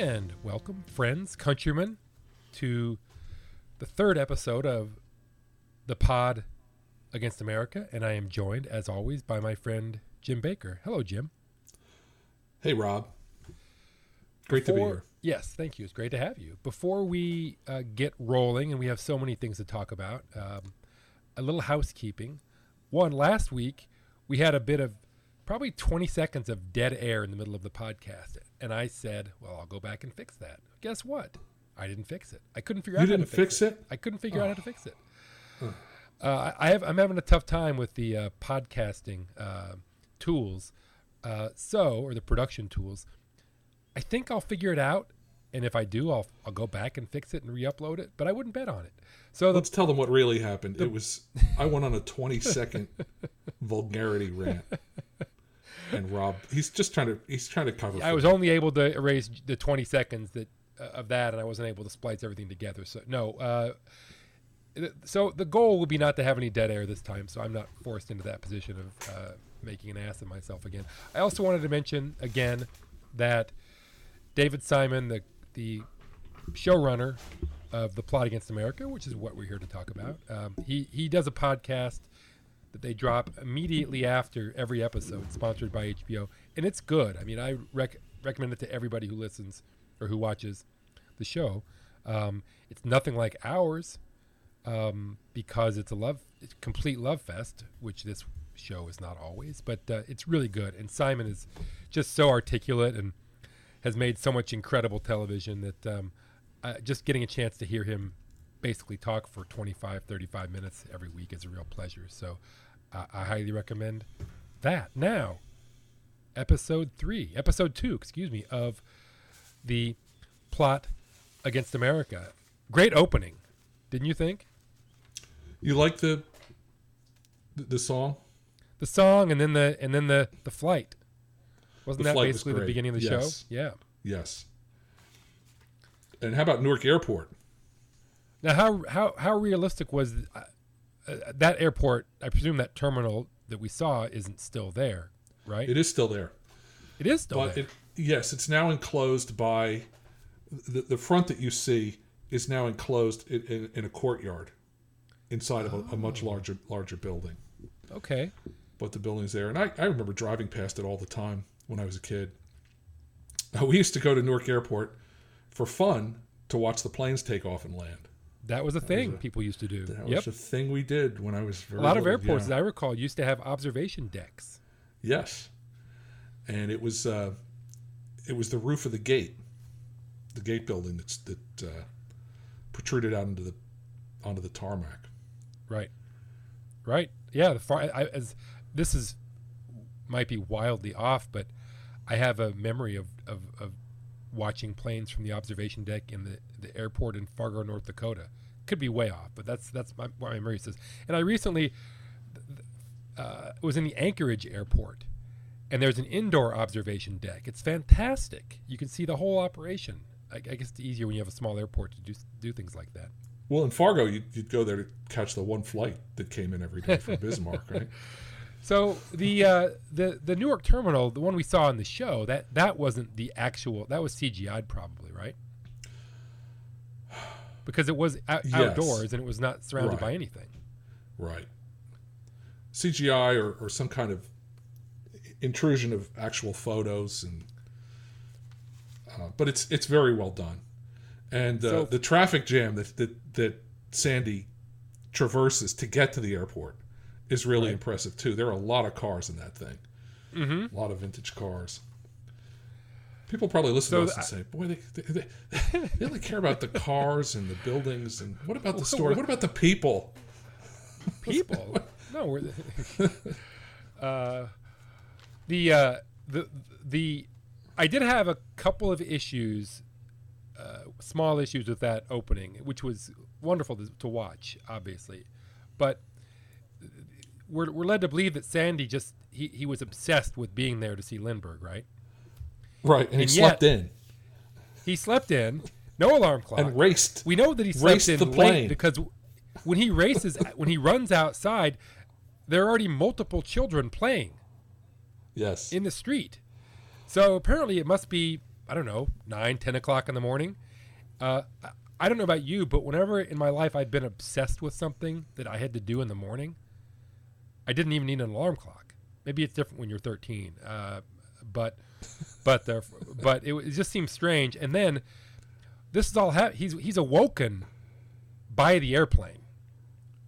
And welcome, friends, countrymen, to the third episode of the Pod Against America. And I am joined, as always, by my friend Jim Baker. Hello, Jim. Hey, Rob. Great to be here. Yes, thank you. It's great to have you. Before we uh, get rolling, and we have so many things to talk about, um, a little housekeeping. One, last week, we had a bit of probably 20 seconds of dead air in the middle of the podcast. And I said, well, I'll go back and fix that. Guess what? I didn't fix it. I couldn't figure You out how to fix it. You didn't fix, fix it? I couldn't figure out how to fix it. Uh, I have. I'm having a tough time with the uh, podcasting uh, tools, uh, so or the production tools. I think I'll figure it out, and if I do, I'll I'll go back and fix it and re-upload it. But I wouldn't bet on it. So Let's tell them what really happened. it was I went on a 20 second vulgarity rant. And Rob, he's just trying to he's trying to cover. I was me. only able to erase the 20 seconds that uh, of that, and I wasn't able to splice everything together. So no. Uh, so the goal would be not to have any dead air this time. So I'm not forced into that position of uh, making an ass of myself again. I also wanted to mention again that David Simon, the the showrunner of the Plot Against America, which is what we're here to talk about, um, he he does a podcast that they drop immediately after every episode, sponsored by HBO, and it's good. I mean, I rec- recommend it to everybody who listens or who watches the show. Um, it's nothing like ours um, because it's a love, it's complete love fest, which this show is not always, but uh, it's really good. And Simon is just so articulate and has made so much incredible television that um, uh, just getting a chance to hear him basically talk for 25 35 minutes every week is a real pleasure so uh, i highly recommend that now episode three episode two excuse me of the plot against america great opening didn't you think You like the the, song? the song and then the and then the the flight wasn't The that flight was basically the beginning of the Yes. show yeah Yes. And how about Newark Airport? Now, how how how realistic was uh, uh, that airport? I presume that terminal that we saw isn't still there, right? It is still there. it is still but there. it, yes, it's now enclosed by the, the front that you see is now enclosed in, in, in a courtyard inside of a, a Oh. much larger larger building. okay, But the building's there, and I, I remember driving past it all the time when I was a kid. We used to go to Newark Airport for fun to watch the planes take off and land. That was a thing people used to do. That Yep, was the thing we did when I was very a lot of airports, yeah. as I recall, used to have observation decks. Yes, and it was uh, it was the roof of the gate, the gate building that's that uh, protruded out into the onto the tarmac. Right, right. Yeah, the far. I, as this is might be wildly off, but I have a memory of of, of watching planes from the observation deck in the, the airport in Fargo, North Dakota. Could be way off, but that's that's my, what my memory says. And I recently uh, was in the Anchorage airport, and there's an indoor observation deck. It's fantastic. You can see the whole operation. I, I guess it's easier when you have a small airport to do do things like that. Well, in Fargo, you'd, you'd go there to catch the one flight that came in every day from Bismarck, right? So the uh, the the Newark terminal, the one we saw in the show, that that wasn't the actual. That was CGI'd probably, right? Because it was out, Yes. outdoors and it was not surrounded Right. by anything. Right. CGI or, or some kind of intrusion of actual photos and uh, but it's it's very well done and uh, So- the traffic jam that, that that Sandy traverses to get to the airport is really Right. impressive too there are a lot of cars in that thing Mm-hmm. a lot of vintage cars people probably listen So to us and say boy they, they, they, they only care about the cars and the buildings and what about the story what about the people People, no, we're uh, the uh, the the. I did have a couple of issues, uh, small issues with that opening, which was wonderful to, to watch, obviously, but we're, we're led to believe that Sandy just he, he was obsessed with being there to see Lindbergh, right? Right and he And slept in He slept in, no alarm clock. and raced. we know that he slept in the late plane. because when he races, when he runs outside, there are already multiple children playing Yes. in the street. So apparently, it must be I don't know, nine, ten o'clock in the morning. Uh, I- I don't know about you, but whenever in my life I've been obsessed with something that I had to do in the morning, I didn't even need an alarm clock. Maybe it's different when you're 13, uh, but but the, but it, it just seems strange. And then this is all ha- he's he's awoken by the airplane,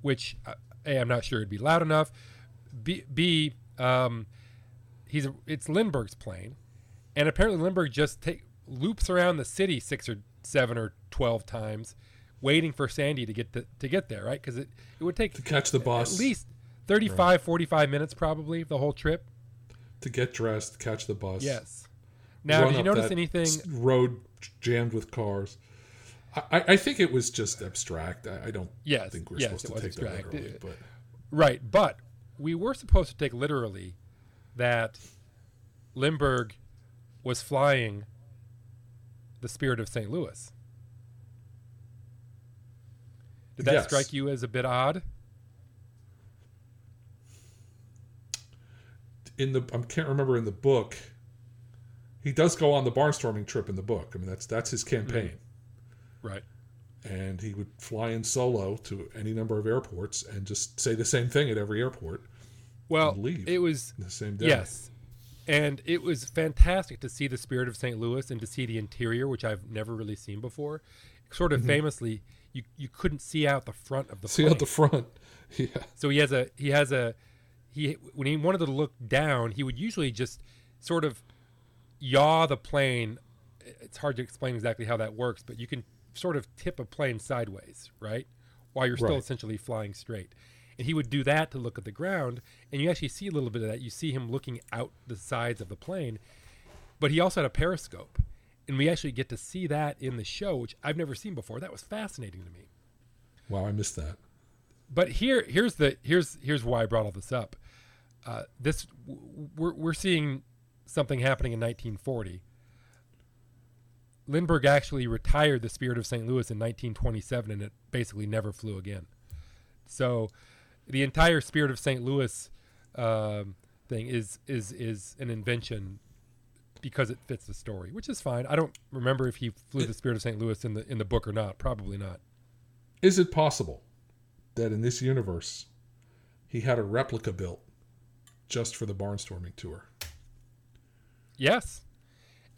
which uh, a I'm not sure it'd be loud enough. B, B um, he's it's Lindbergh's plane, and apparently Lindbergh just take loops around the city six or seven or twelve times, waiting for Sandy to get to, to get there, right? Because it, it would take to catch the bus, at least 35, 45 minutes probably the whole trip. To get dressed, catch the bus. Yes. Now, did you notice anything? road jammed with cars? I, I- think it was just abstract. I, I don't Yes, think we're yes, supposed to take that literally. But Right, but we were supposed to take literally that Lindbergh was flying the Spirit of St. Louis. Did that Yes. strike you as a bit odd? In the I can't remember in the book, he does go on the barnstorming trip in the book. I mean that's that's his mm-hmm. campaign, Right. and he would fly in solo to any number of airports and just say the same thing at every airport Well, leave. it was the same day. yes, and it was fantastic to see the Spirit of St. Louis and to see the interior, which I've never really seen before. Sort of mm-hmm. famously, you you couldn't see out the front of the See plane. out the front. Yeah. So he has a he has a he when he wanted to look down, he would usually just sort of yaw the plane. It's hard to explain exactly how that works, but you can sort of tip a plane sideways, right? While you're still Right. essentially flying straight. And he would do that to look at the ground, and you actually see a little bit of that. You see him looking out the sides of the plane, but he also had a periscope, and we actually get to see that in the show, which I've never seen before. That was fascinating to me. Wow, I missed that. but here here's the here's here's why I brought all this up. Uh, this we're we're seeing something happening in 1940. Lindbergh actually retired the Spirit of St. Louis in 1927, and it basically never flew again. So, the entire Spirit of St. Louis um, thing is is is an invention because it fits the story, which is fine. I don't remember if he flew the Spirit of St. Louis in the in the book or not. Probably not. Is it possible that in this universe he had a replica built just for the barnstorming tour? Yes.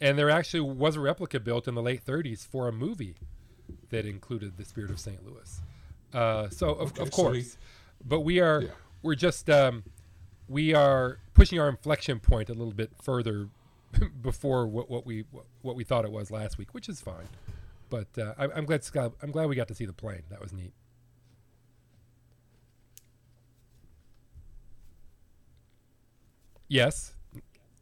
And there actually was a replica built in the late 30s for a movie that included the Spirit of St. Louis. Uh, so of, Okay, of so course, he- but we are Yeah. we're just um, we are pushing our inflection point a little bit further before what, what we what, what we thought it was last week, which is fine. But uh, I, I'm glad Scott, I'm glad we got to see the plane. That was neat. Yes,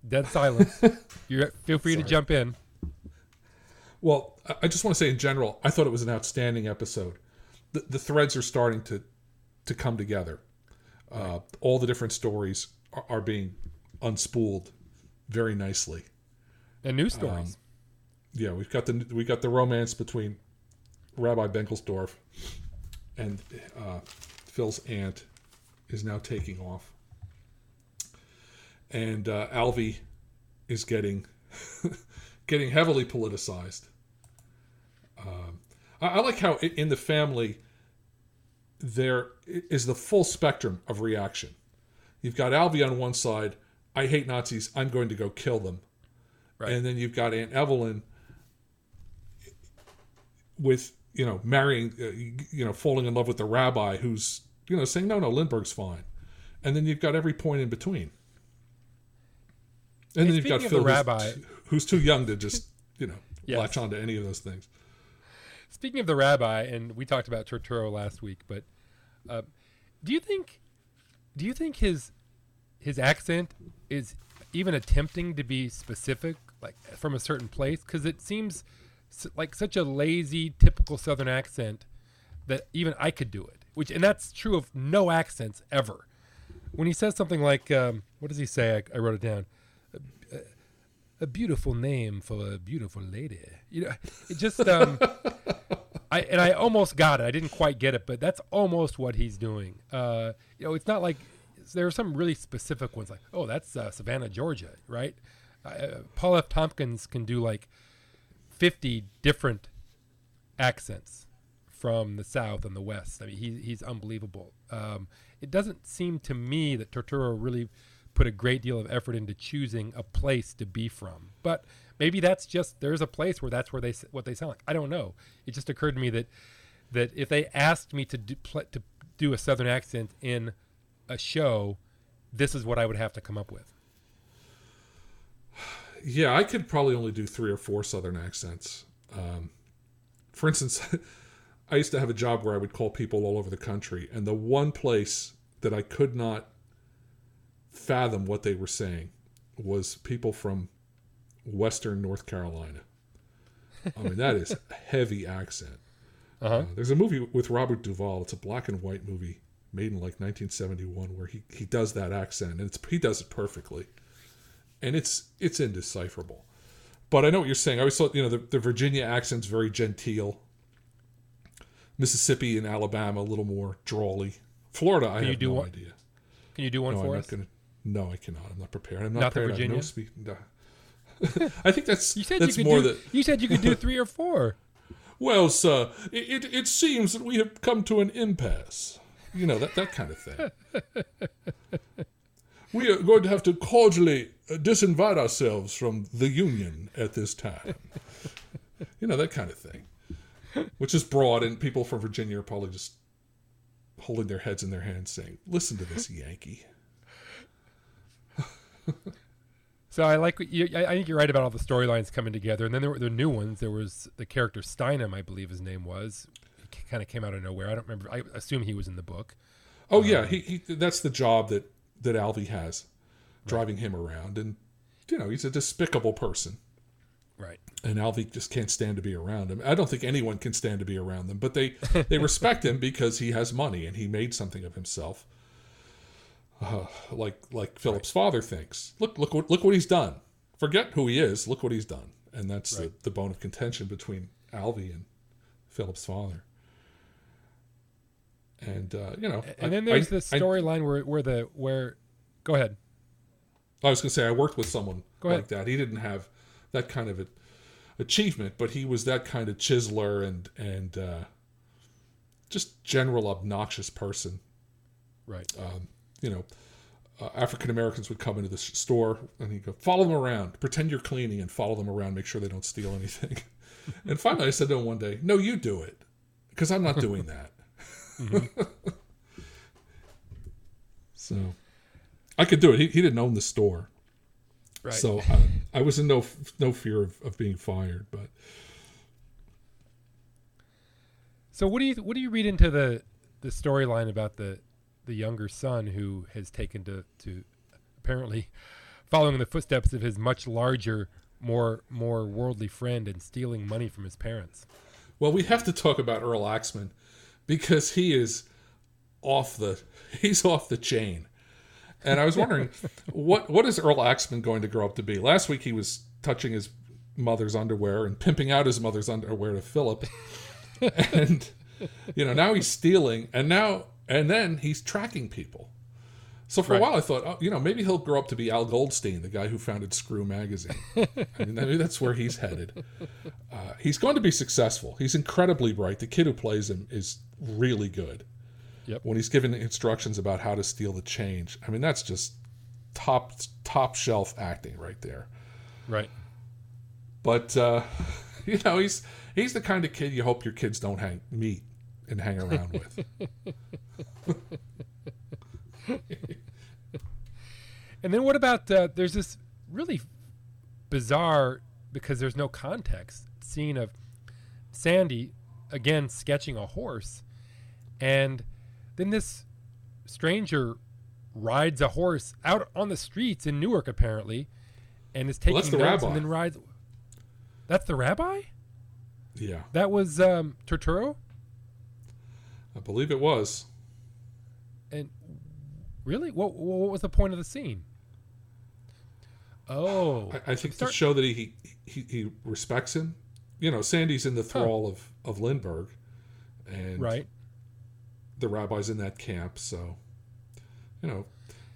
dead silence. you feel free to jump in. Well, I- just want to say in general, I thought it was an outstanding episode. The, the threads are starting to to come together. Uh, all the different stories are, are being unspooled very nicely. And new stories. Yeah, we've got the we got the romance between Rabbi Bengelsdorf and uh, Phil's aunt is now taking off, and uh, Alvy is getting getting heavily politicized. Um, I, I like how in the family there is the full spectrum of reaction. You've got Alvy on one side. I hate Nazis. I'm going to go kill them. Right. And then you've got Aunt Evelyn with you know marrying uh, you know falling in love with the rabbi who's you know saying no no Lindbergh's fine, and then you've got every point in between. And then you've got Phil, the who's, rabbi- who's too young to just you know Yes. latch on to any of those things. Speaking of the rabbi, and we talked about Turturro last week, but uh, do you think do you think his his accent is even attempting to be specific, like from a certain place? Because it seems like such a lazy, typical Southern accent that even I could do it. Which, and that's true of no accents ever. When he says something like, um, "What does he say?" I, I wrote it down. A, beautiful name for a beautiful lady. You know, it just. Um, I and I almost got it. I didn't quite get it, but that's almost what he's doing. Uh, you know, it's not like there are some really specific ones, like oh, that's uh, Savannah, Georgia, right? Uh, Paul F. Tompkins can do like 50 different accents from the South and the West. I mean, he, he's unbelievable. Um, it doesn't seem to me that Turturro really put a great deal of effort into choosing a place to be from. But maybe that's just there's a place where that's where they what they sound like. I don't know. It just occurred to me that that if they asked me to do, pl- to do a Southern accent in a show, this is what I would have to come up with. Yeah, I could probably only do three or four Southern accents. Um, for instance, I used to have a job where I would call people all over the country, and the one place that I could not fathom what they were saying was people from Western North Carolina. I mean, that is a heavy accent. Uh-huh. Uh, there's a movie with Robert Duvall. It's a black and white movie made in like 1971 where he, he does that accent and it's he does it perfectly, and it's it's indecipherable. But I know what you're saying. I always thought you know the, the Virginia accent's very genteel. Mississippi and Alabama a little more drawly. Florida, I Can you have do no one- idea. Can you do one No, I'm for not gonna. No, I cannot. I'm not prepared. I'm not, Not prepared. I have no Virginia? speak. No. I think that's You said that's you could more do. that. You said you could do three or four. Well, sir, it, it, it seems that we have come to an impasse. You know, that, that kind of thing. we are going to have to cordially uh, disinvite ourselves from the Union at this time. You know, that kind of thing. Which is broad, and people from Virginia are probably just holding their heads in their hands saying, listen to this Yankee. So I like you. I, I think you're right about all the storylines coming together, and then there were the new ones. There was the character Steinheim, I believe his name was. He kind of came out of nowhere. I don't remember. I assume he was in the book. Oh yeah, um, he, he that's the job that that Alvy has, driving him around, and you know he's a despicable person, Right. and Alvy just can't stand to be around him. I don't think anyone can stand to be around them, but they they respect him because he has money and he made something of himself. Uh, like like Philip's father thinks. Look look what look what he's done. Forget who he is. Look what he's done, and that's Right. the, the bone of contention between Alvy and Philip's father. And uh, you know, And I- then there's I- the storyline where where the where. Go ahead. I was going to say I worked with someone like that. He didn't have that kind of a, achievement, but he was that kind of chiseler and and uh, just general obnoxious person. Right. Um, you know, uh, African Americans would come into the store and he'd go, "Follow them around, pretend you're cleaning, and follow them around, make sure they don't steal anything." and finally, I said to him one day, "No, you do it, because I'm not doing that." so I could do it. He, he didn't own the store. Right. So uh, I was in no no fear of, of being fired, but So what do you what do you read into the the storyline about the the younger son who has taken to to apparently following in the footsteps of his much larger, more more worldly friend and stealing money from his parents? well, we have to talk about Earl Axman because he is off the he's off the chain. And I was wondering what what is Earl Axman going to grow up to be? Last week he was touching his mother's underwear and pimping out his mother's underwear to Philip. and you know, now he's stealing and now and then he's tracking people. So for Right. a while I thought, oh, you know, maybe he'll grow up to be Al Goldstein, the guy who founded Screw magazine. I mean, maybe that's where he's headed. Uh, he's going to be successful. He's incredibly bright. The kid who plays him is really good. Yep. When he's given instructions about how to steal the change, I mean, that's just top top shelf acting right there. Right. But uh, you know, he's he's the kind of kid you hope your kids don't hang meet and hang around with. And then what about uh, there's this really bizarre because there's no context scene of Sandy again sketching a horse, and then this stranger rides a horse out on the streets in Newark apparently, and is taking Well, that's the rabbi. and then rides. That's the rabbi. yeah, That was um, Turturro. I believe it was. And really, what what was the point of the scene? Oh, I, I think Start- to show that he, he he respects him. You know, Sandy's in the thrall of of Lindbergh, and right. the rabbi's in that camp. So, you know,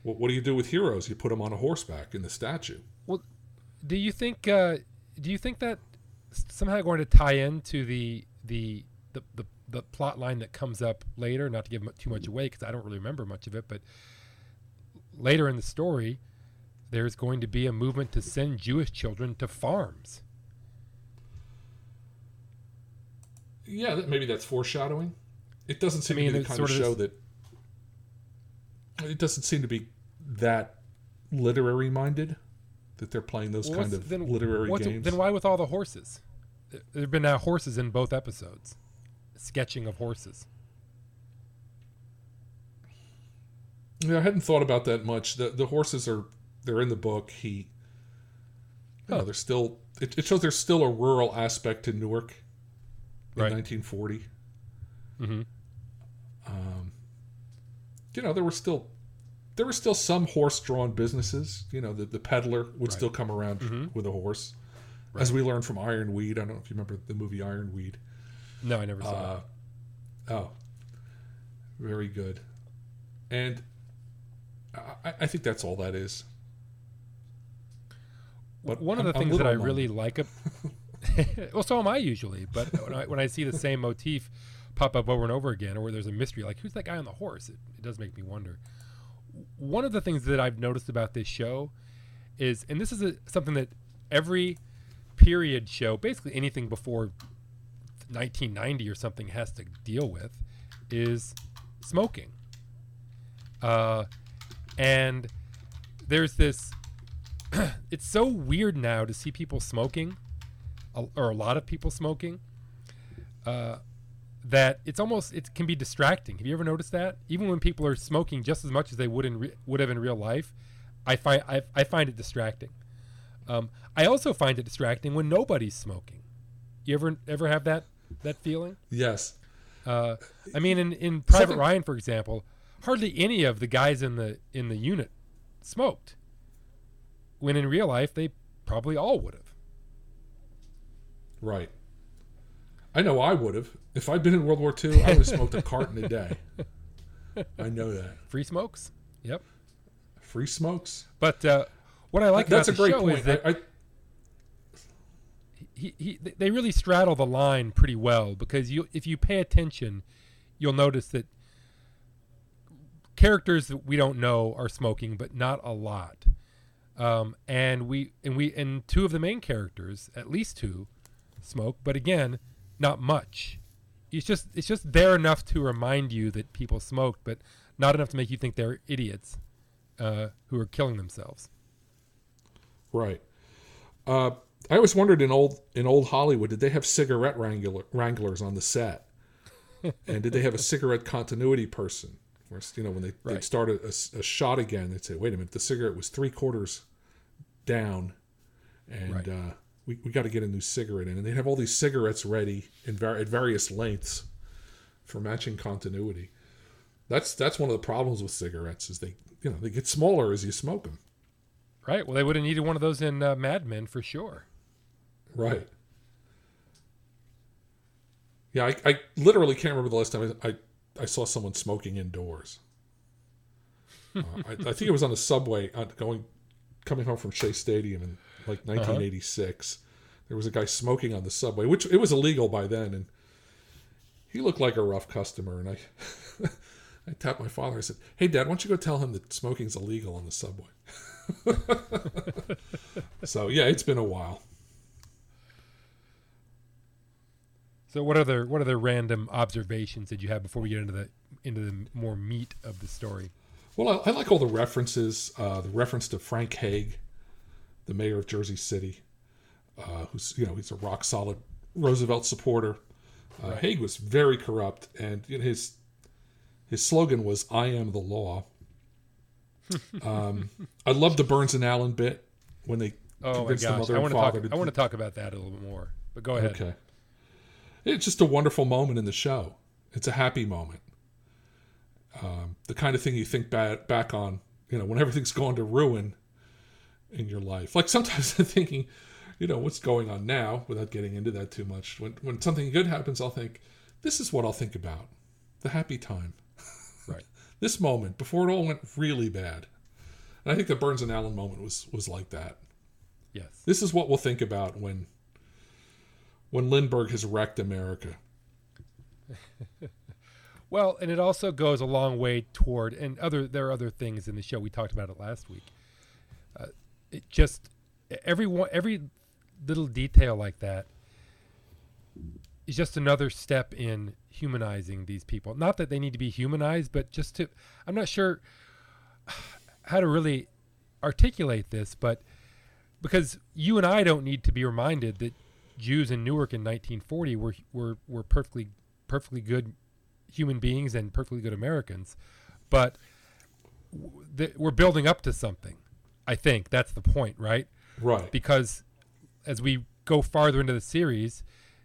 what, what do you do with heroes? You put them on a horseback in the statue. Well, do you think? Uh, do you think that somehow going to tie into the the the the, the plot line that comes up later. Not to give too much mm-hmm. away because I don't really remember much of it, but later in the story, there's going to be a movement to send Jewish children to farms. Yeah, that, maybe that's foreshadowing. It doesn't seem I mean, to be the kind sort of show this- that. It doesn't seem to be that literary minded that they're playing those Well, kind of then literary games. Then why with all the horses? There have been now horses in both episodes, sketching of horses. Yeah, I hadn't thought about that much. The the horses are they're in the book. He, you know, Huh. they're still. It, it shows there's still a rural aspect to Newark in Right. 1940. hmm Um, you know, there were still there were still some horse-drawn businesses. You know, the the peddler would Right. still come around Mhm. with a horse, Right. as we learned from Ironweed. I don't know if you remember the movie Ironweed. No, I never saw Uh, oh, very good. And I, I think that's all that is. But one of the I'm things that I really like, ab- well, so am I usually. But when I, when I see the same motif pop up over and over again, or where there's a mystery, like who's that guy on the horse, it, it does make me wonder. One of the things that I've noticed about this show is, and this is a, something that every period show, basically anything before 1990 or something, has to deal with, is smoking. Uh, and there's this it's so weird now to see people smoking, or a lot of people smoking, uh, that it's almost it can be distracting. Have you ever noticed that? Even when people are smoking just as much as they would in re- would have in real life, I find I, I find it distracting. Um, I also find it distracting when nobody's smoking. You ever ever have that that feeling? Yes. Uh, I mean, in, in Private Something- Ryan, for example, hardly any of the guys in the in the unit smoked. When in real life, they probably all would have. Right. I know I would have. If I'd been in World War II, I would have smoked a carton a day. I know that. Free smokes. Yep. Free smokes. But uh, what I like That's a great point. is that I, I, he, he, they really straddle the line pretty well because you if you pay attention, you'll notice that characters that we don't know are smoking, but not a lot. Um, and we and we and two of the main characters, at least two, smoke, but again, not much. It's just it's just there enough to remind you that people smoked, but not enough to make you think they're idiots uh, who are killing themselves. right. Uh, I always wondered in old in old Hollywood, did they have cigarette wrangler, wranglers on the set, and did they have a cigarette continuity person? Where you know when they Right. they'd start a, a- a shot again, they'd say, "Wait a minute, the cigarette was three quarters down, and Right. uh, we we got to get a new cigarette in." And they'd have all these cigarettes ready in var- at various lengths for matching continuity. That's that's one of the problems with cigarettes is they you know they get smaller as you smoke them. Right. Well, they would have needed one of those in uh, Mad Men for sure. Right. Yeah, I, I literally can't remember the last time I, I, I saw someone smoking indoors. Uh, I, I think it was on the subway uh, going coming home from Shea Stadium in like 1986. There was a guy smoking on the subway, which it was illegal by then, and he looked like a rough customer. And I I tapped my father. I said, "Hey, Dad, why don't you go tell him that smoking's illegal on the subway?" so yeah, it's been a while. So, what other what other random observations did you have before we get into the into the more meat of the story? Well, I, I like all the references. Uh, the reference to Frank Hague, the mayor of Jersey City, uh, who's you know he's a rock solid Roosevelt supporter. Uh, Hague was very corrupt, and his his slogan was "I am the law." Um, I love the Burns and Allen bit when they Oh my convinced the mother I and want to talk. father I want to talk about that a little bit more. But go ahead. Okay. It's just a wonderful moment in the show. It's a happy moment. Um, the kind of thing you think back, back on, you know, when everything's gone to ruin in your life. Like sometimes I'm thinking, you know, what's going on now without getting into that too much. When, when something good happens, I'll think, this is what I'll think about the happy time. This moment before it all went really bad. And I think the Burns and Allen moment was, was like that. Yes. This is what we'll think about when when Lindbergh has wrecked America. Well, and it also goes a long way toward, and other there are other things in the show. We talked about it last week. Uh, it just every one, every little detail like that is just another step in humanizing these people. Not that they need to be humanized, but just to I'm not sure how to really articulate this, but because you and I don't need to be reminded that Jews in Newark in 1940 were were were perfectly perfectly good human beings and perfectly good Americans, but th- we're building up to something. I think that's the point, right? Right. Because as we go farther into the series,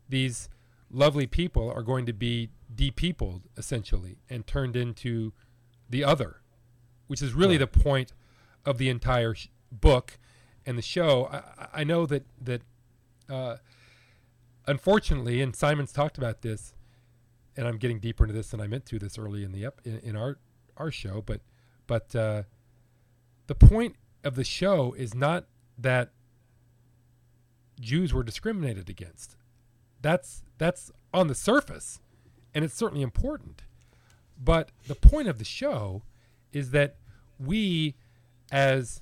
these lovely people are going to be depeopled essentially and turned into the other, which is really Right. the point of the entire sh- book and the show. I, I- I know that that uh, unfortunately, and Simon's talked about this, and I'm getting deeper into this than I meant to this early in the ep- in, in our our show, but but uh, the point of the show is not that Jews were discriminated against. That's that's on the surface, and it's certainly important. But the point of the show is that we, as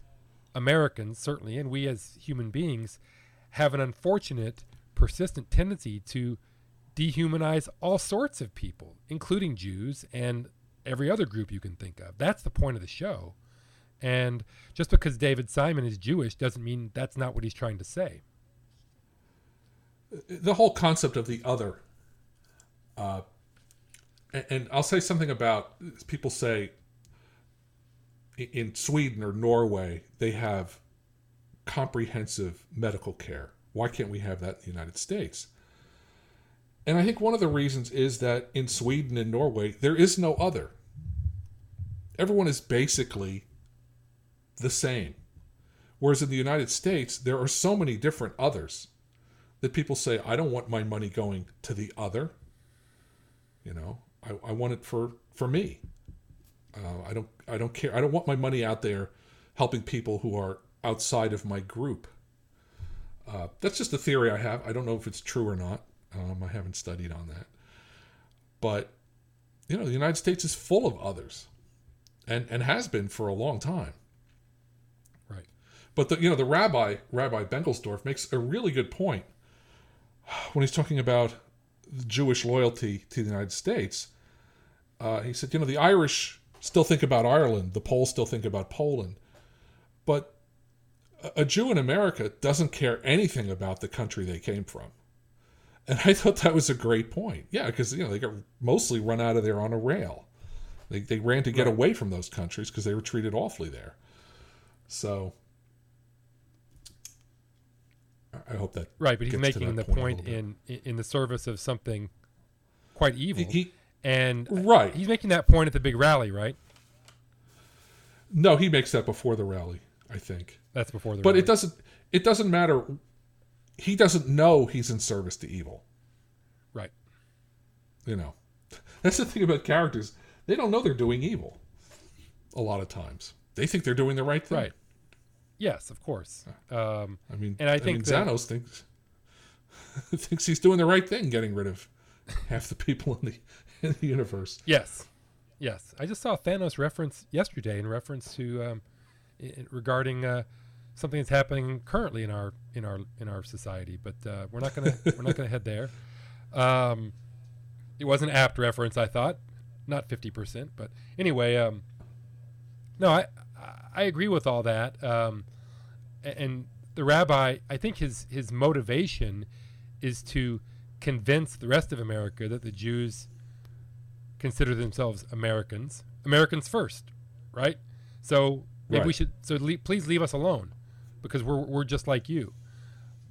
Americans, certainly, and we as human beings, have an unfortunate, persistent tendency to dehumanize all sorts of people, including Jews and every other group you can think of. That's the point of the show. And just because David Simon is Jewish doesn't mean that's not what he's trying to say. The whole concept of the other uh, and, and i'll say something about people say in sweden or norway they have comprehensive medical care. Why can't we have that in the united states? And i think one of the reasons is that in sweden and norway there is no other. Everyone is basically the same. Whereas in the united states there are so many different others that people say, I don't want my money going to the other. You know, I, I want it for for me. Uh, I don't I don't care. I don't want my money out there helping people who are outside of my group. Uh, that's just a theory I have. I don't know if it's true or not. Um, I haven't studied on that. But you know, the United States is full of others, and and has been for a long time. Right. But the you know the rabbi Rabbi Bengelsdorf makes a really good point when he's talking about Jewish loyalty to the United States. Uh, he said, you know, the Irish still think about Ireland, the Poles still think about Poland, but a- Jew in America doesn't care anything about the country they came from. And I thought that was a great point. Yeah, because you know they got mostly run out of there on a rail. They, they ran to get Right. away from those countries because they were treated awfully there. So I- hope that Right, but he's making the point point in in the service of something quite evil. he, and right. he's making that point at the big rally, right? No, he makes that before the rally, I think. That's before the But rally. it doesn't it doesn't matter he doesn't know he's in service to evil, Right. you know. That's the thing about characters. They don't know they're doing evil a lot of times. They think they're doing the right thing. Right. Yes, of course. Um, I mean, And I I think mean, that- Thanos thinks thinks he's doing the right thing, getting rid of half the people in the in the universe. yes. Yes. I just saw Thanos reference yesterday in reference to um, i i- regarding uh, something that's happening currently in our in our in our society, but uh, we're not gonna we're not gonna head there. Um, it was an apt reference, I thought, not fifty percent, but anyway. Um, no, I I agree with all that. Um, and the rabbi, I think his his motivation is to convince the rest of America that the Jews consider themselves Americans, Americans first, right? So maybe we should. So le- please leave us alone, because we're we're just like you.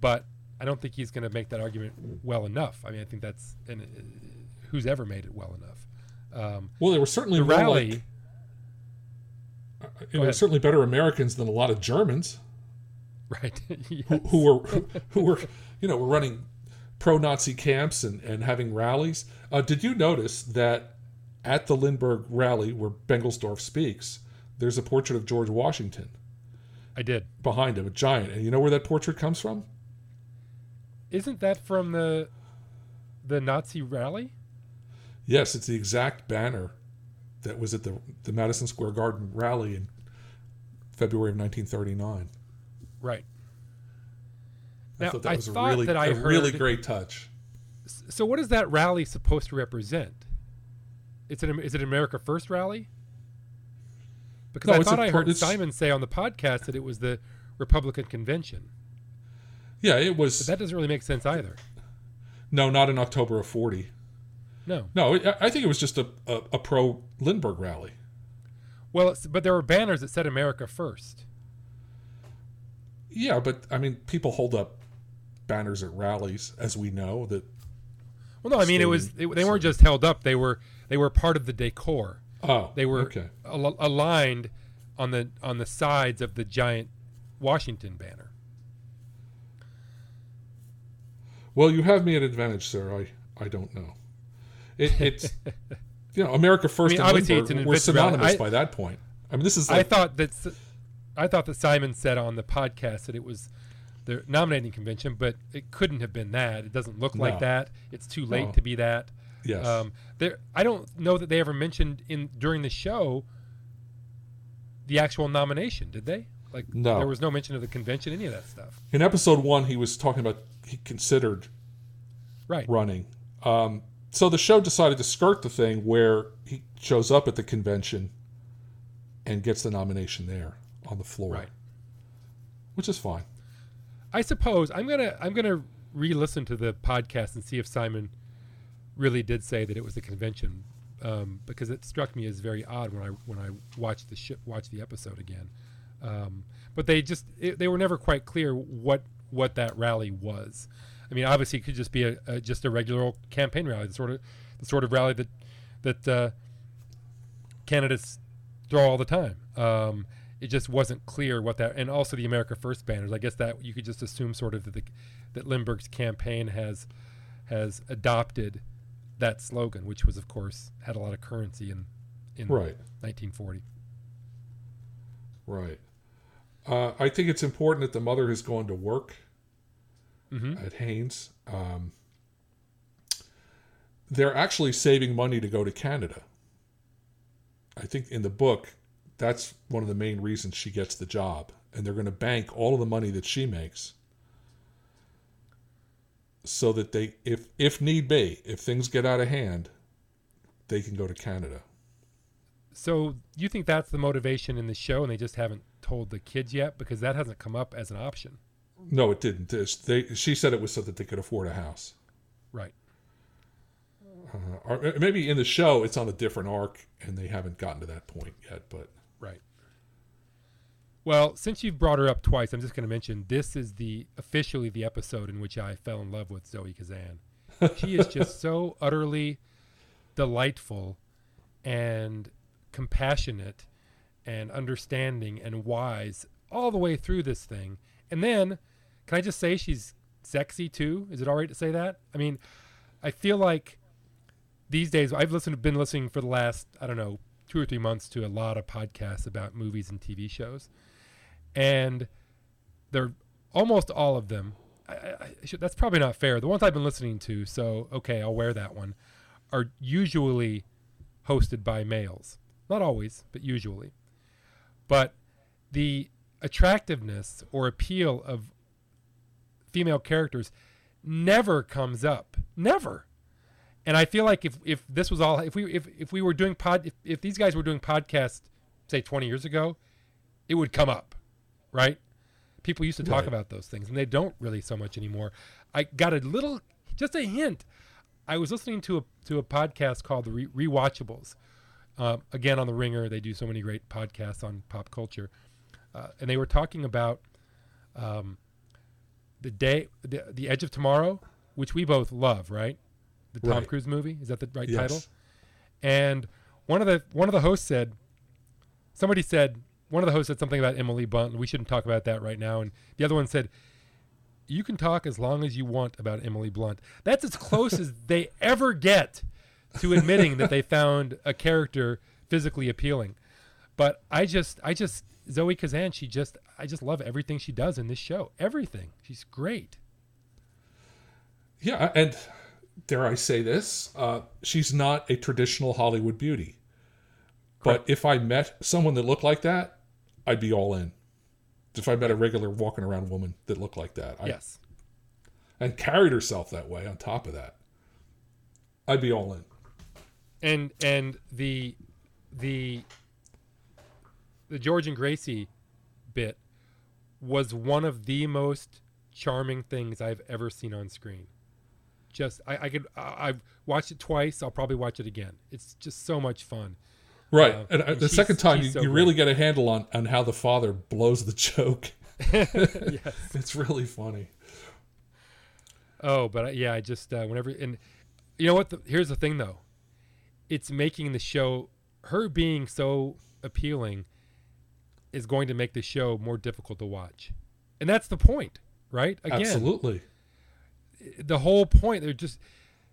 But I don't think he's going to make that argument well enough. I mean, I think that's and uh, who's ever made it well enough. Um, Well, they were certainly the rally, like they Go were certainly better Americans than a lot of Germans. right? who, Yes. who were who were you know were running pro-Nazi camps and, and having rallies. Uh, did you notice that at the Lindbergh rally where Bengelsdorf speaks, there's a portrait of George Washington I did. behind him, a giant, and you know where that portrait comes from? Isn't that from the the Nazi rally? Yes, it's the exact banner that was at the the Madison Square Garden rally in February of 1939. Right. I Now, thought that I was a thought really that I a really great touch. So what is that rally supposed to represent? It's an is it an America First rally? Because No, I thought a I heard Simon say on the podcast that it was the Republican convention, Yeah, it was but that doesn't really make sense either. no, not in October of 40. No. No, it, I think it was just a, a, a pro Lindbergh rally. Well, it's, but there were banners that said America First. Yeah, but I mean, people hold up banners at rallies, as we know. That Well, no, I mean it was it, they weren't just held up; they were they were part of the decor. oh, They were okay. al- aligned on the on the sides of the giant Washington banner. Well, you have me at advantage, sir. I I don't know. It, it's you know, America First mean, and Lindbergh it's an were synonymous I- by that point. I mean, this is I thought that I thought that Simon said on the podcast that it was the nominating convention, but it couldn't have been that. It doesn't look like that. It's too late No. to be that. yes, Um, there, I don't know that they ever mentioned in during the show the actual nomination. Did they? Like, No. there was no mention of the convention, any of that stuff. in episode one, he was talking about he considered Right. running. Um, so the show decided to skirt the thing where he shows up at the convention and gets the nomination there on the floor, Right. which is fine. I suppose I'm gonna I'm gonna re-listen to the podcast and see if Simon really did say that it was the convention, um, because it struck me as very odd when I when I watched the sh- watched the episode again. Um, but they just it, they were never quite clear what what that rally was. I mean, obviously, it could just be a, a just a regular old campaign rally, the sort of the sort of rally that that uh, candidates throw all the time. Um, it just wasn't clear what that, and also the America First banners. I guess that you could just assume sort of that the, that Lindbergh's campaign has has adopted that slogan, which was, of course, had a lot of currency in in Right, 1940. right. Uh, I think it's important that the mother has gone to work hmm at Haynes. Um, they're actually saving money to go to Canada. I think in the book, that's one of the main reasons she gets the job. And they're going to bank all of the money that she makes so that they, if, if need be, if things get out of hand, they can go to Canada. So you think that's the motivation in the show, and they just haven't told the kids yet because that hasn't come up as an option, No, it didn't. They, she said it was so that they could afford a house. right? Uh, or maybe in the show it's on a different arc and they haven't gotten to that point yet. But Right. Well, since you've brought her up twice, I'm just going to mention this is the officially the episode in which I fell in love with Zoe Kazan. She is just so utterly delightful and compassionate and understanding and wise all the way through this thing. And then, can I just say she's sexy too? Is it all right to say that? I mean, I feel like these days I've listened been listening for the last I don't know two or three months to a lot of podcasts about movies and TV shows, and they're almost all of them. I, I, should, that's probably not fair. The ones I've been listening to, so okay, I'll wear that one, are usually hosted by males. Not always, but usually. But the attractiveness or appeal of female characters never comes up. Never. And I feel like if, if this was all if we if, if we were doing pod if, if these guys were doing podcasts say 20 years ago, it would come up, right? People used to talk Right. about those things and they don't really so much anymore. I got a little just a hint. I was listening to a to a podcast called the Re- Rewatchables. Uh, again on the Ringer, they do so many great podcasts on pop culture, uh, and they were talking about um, the day, the, the Edge of Tomorrow, which we both love, right? The Tom Right. Cruise movie is that the right Yes. title? And one of the one of the hosts said, somebody said one of the hosts said something about Emily Blunt. We shouldn't talk about that right now. And the other one said, you can talk as long as you want about Emily Blunt. That's as close as they ever get to admitting that they found a character physically appealing. But I just, I just, Zoe Kazan, she just, I just love everything she does in this show. Everything. She's great. Yeah, and dare I say this, uh, she's not a traditional Hollywood beauty. But if I met someone that looked like that, I'd be all in. If I met a regular walking around woman that looked like that, I, Yes. and carried herself that way on top of that, I'd be all in. and and the the the George and Gracie bit was one of the most charming things I've ever seen on screen. Just I, I could I, I've watched it twice. I'll probably watch it again. It's just so much fun. Right. Uh, and uh, and the second time, you, so you really get a handle on, on how the father blows the joke. yes. It's really funny. Oh, but I, yeah, I just uh, whenever and you know what? The, here's the thing though, it's making the show her being so appealing is going to make the show more difficult to watch, and that's the point, right? Again, Absolutely. The whole point. They're just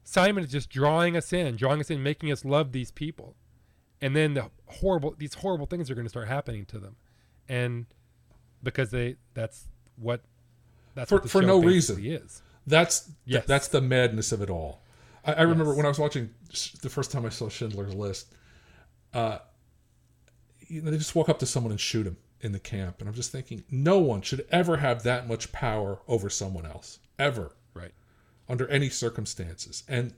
Simon is just drawing us in, drawing us in, making us love these people, and then the horrible these horrible things are going to start happening to them, and because they that's what that's For- what for no reason. is. That's Yes. that's the madness of it all. I, I remember Yes. when I was watching Sh- the first time I saw Schindler's List. Uh, you know, they just walk up to someone and shoot him in the camp, and I'm just thinking, no one should ever have that much power over someone else, ever, Right. under any circumstances. And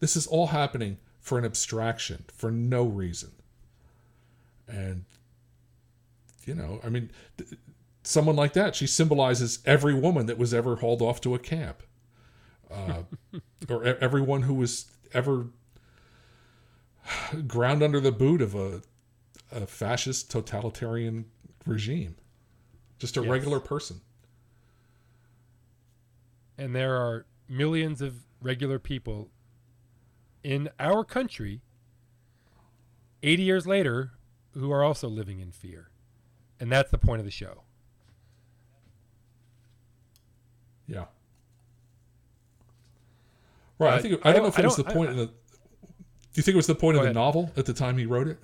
this is all happening for an abstraction, for no reason. And you know, I mean, th- someone like that, she symbolizes every woman that was ever hauled off to a camp, uh, or e- everyone who was ever ground under the boot of a, a fascist totalitarian regime. Just a Yes. regular person. And there are millions of regular people in our country 80 years later who are also living in fear and that's the point of the show Yeah. Right. I think I I don't don't- know if it was the don't- I- point of the. Do you think it was the point of the ahead. novel at the time he wrote it?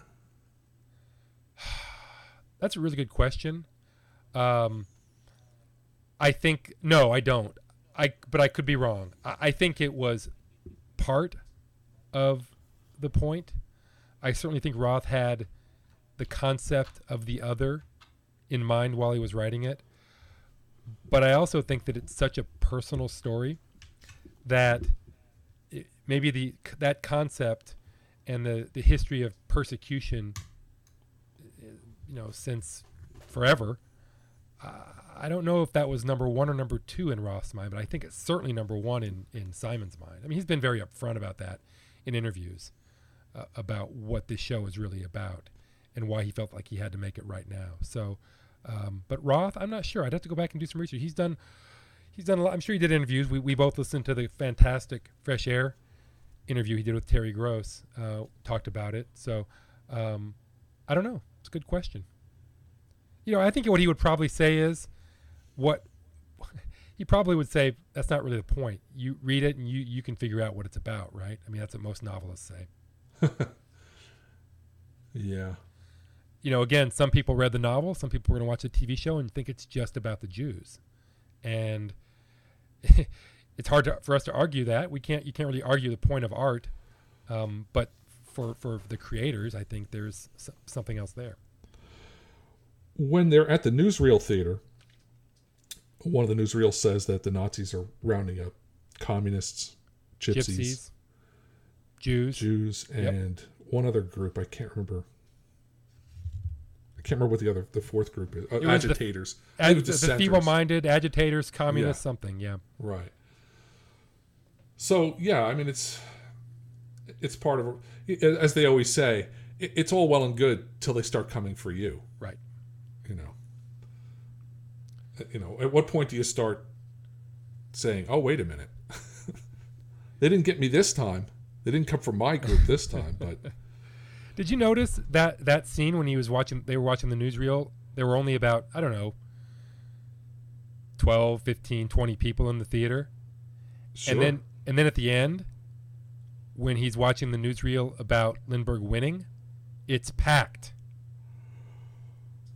that's a really good question um, i think no i don't i but i could be wrong. I, I think it was part of the point. I certainly think roth had the concept of the other in mind while he was writing it. But i also think that it's such a personal story that it, maybe the that concept and the the history of persecution you know since forever uh, i don't know if that was number one or number two in roth's mind but i think it's certainly number one in in simon's mind. I mean he's been very upfront about that in interviews uh, about what this show is really about and why he felt like he had to make it right now. So um, but roth i'm not sure. I'd have to go back and do some research. He's done he's done a lot. I'm sure he did interviews. We, we both listened to the fantastic fresh air interview he did with terry gross uh, talked about it. So um, i don't know. It's a good question. You know, I think what he would probably say is what he probably would say that's not really the point. You read it and you you can figure out what it's about, right? I mean, that's what most novelists say. Yeah. You know, again, some people read the novel, some people are going to watch the TV show and think it's just about the Jews. And it's hard to, for us to argue that. We can't you can't really argue the point of art. Um, but for for the creators, I think there's something else there. When they're at the newsreel theater, one of the newsreels says that the Nazis are rounding up communists, gypsies, Gypsies, Jews, Jews, Yep. and one other group. I can't remember. I can't remember what the other, the fourth group is. Uh, It was the- agitators. Ag- the, the feeble-minded agitators, communists, Yeah. something. Yeah, Right. So yeah, I mean it's it's part of as they always say, it- it's all well and good till they start coming for you. right. You know. You know, at what point do you start saying, "Oh, wait a minute, they didn't get me this time. They didn't come from my group this time." But Did you notice that that scene when he was watching? They were watching the newsreel. There were only about I don't know, 12, 15, 20 people in the theater, sure. and then and then at the end, when he's watching the newsreel about Lindbergh winning, it's packed.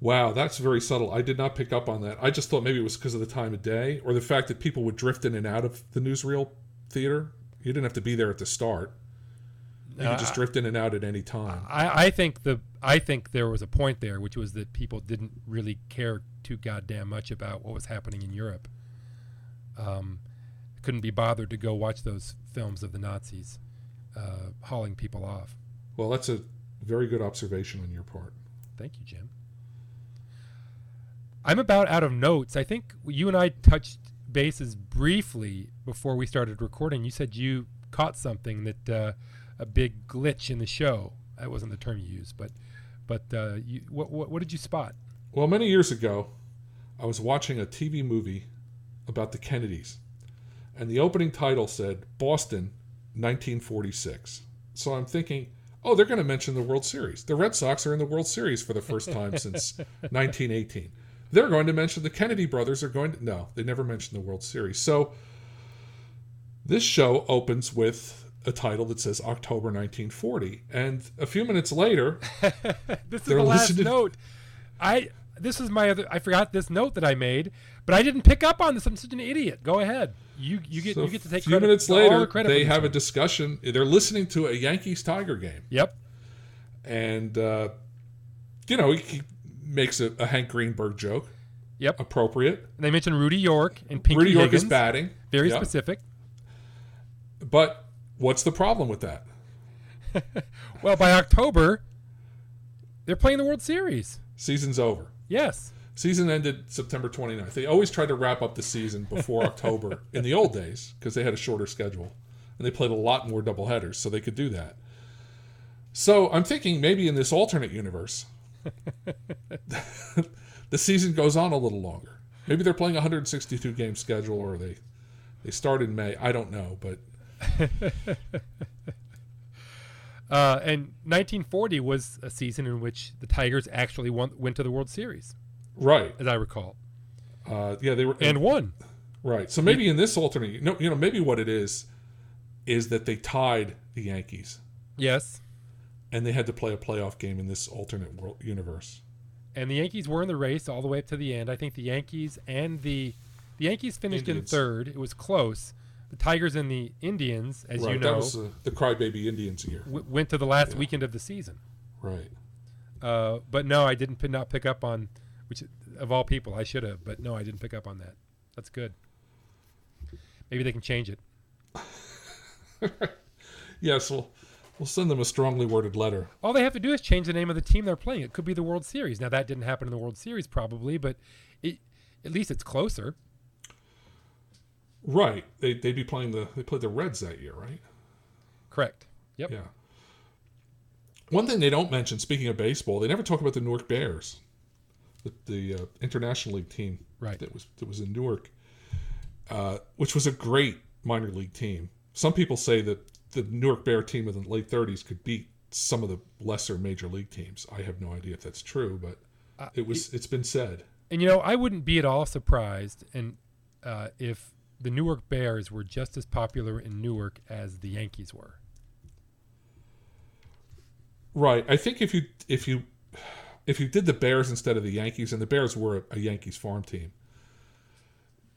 Wow, that's very subtle. I did not pick up on that. I just thought maybe it was because of the time of day or the fact that people would drift in and out of the newsreel theater. You didn't have to be there at the start. You Uh, could just drift in and out at any time. I, I think the I think there was a point there, which was that people didn't really care too goddamn much about what was happening in Europe. Um, couldn't be bothered to go watch those films of the Nazis uh, hauling people off. Well, that's a very good observation on your part. Thank you, Jim. I'm about out of notes. I think you and I touched bases briefly before we started recording. You said you caught something that uh, a big glitch in the show. That wasn't the term you used, but but uh, you, what, what what did you spot? Well, many years ago, I was watching a TV movie about the Kennedys, and the opening title said Boston, 1946. So I'm thinking, oh, they're going to mention the World Series. The Red Sox are in the World Series for the first time since 1918. They're going to mention the Kennedy brothers are going to. No, they never mentioned the World Series. So this show opens with a title that says October 1940. And a few minutes later, this is the last listening- note. I this is my other. I forgot this note that I made, but I didn't pick up on this. I'm such an idiot. Go ahead. You you get so you get to take a few credit- minutes all the later, they have a discussion. They're listening to a Yankees Tiger game. Yep. and uh, you know he makes a, a Hank Greenberg joke, Yep. appropriate. They mentioned Rudy York and Pinky Rudy York Higgins. is batting, Very Yeah. specific. but what's the problem with that? Well, by October, they're playing the World Series. Season's over. Yes. Season ended September 29th. They always tried to wrap up the season before October in the old days because they had a shorter schedule and they played a lot more doubleheaders, so they could do that. So I'm thinking maybe in this alternate universe, the season goes on a little longer. Maybe they're playing a 162 game schedule or they they start in May. I don't know, but Uh, and 1940 was a season in which the Tigers actually won, went to the World Series, right. as I recall, Uh, yeah, they were and won. Right. So maybe in this alternate, no, you know, maybe what it is is that they tied the Yankees Yes. And they had to play a playoff game in this alternate world universe. And the Yankees were in the race all the way up to the end. I think the Yankees and the the Yankees finished Indians. in third. It was close. The Tigers and the Indians, as right. you know, that was uh, the crybaby Indians year. w- went to the last Yeah. weekend of the season. Right. Uh, but no, I didn't p- not pick up on which of all people I should have, but no, I didn't pick up on that. That's good. Maybe they can change it. Yes. We'll we'll send them a strongly worded letter. All they have to do is change the name of the team they're playing. It could be the World Series. Now that didn't happen in the World Series probably, but it, at least it's closer. Right. They they'd be playing the they played the Reds that year, right? Correct. Yep. Yeah. One thing they don't mention, speaking of baseball, they never talk about the Newark Bears, the, the uh, international league team Right. that was that was in Newark, uh, which was a great minor league team. Some people say that the Newark Bear team of the late '30s could beat some of the lesser major league teams. I have no idea if that's true, but Uh, it was. It's been said. And you know, I wouldn't be at all surprised and uh, if the Newark Bears were just as popular in Newark as the Yankees were. Right. I think if you if you if you did the Bears instead of the Yankees, and the Bears were a, a Yankees farm team,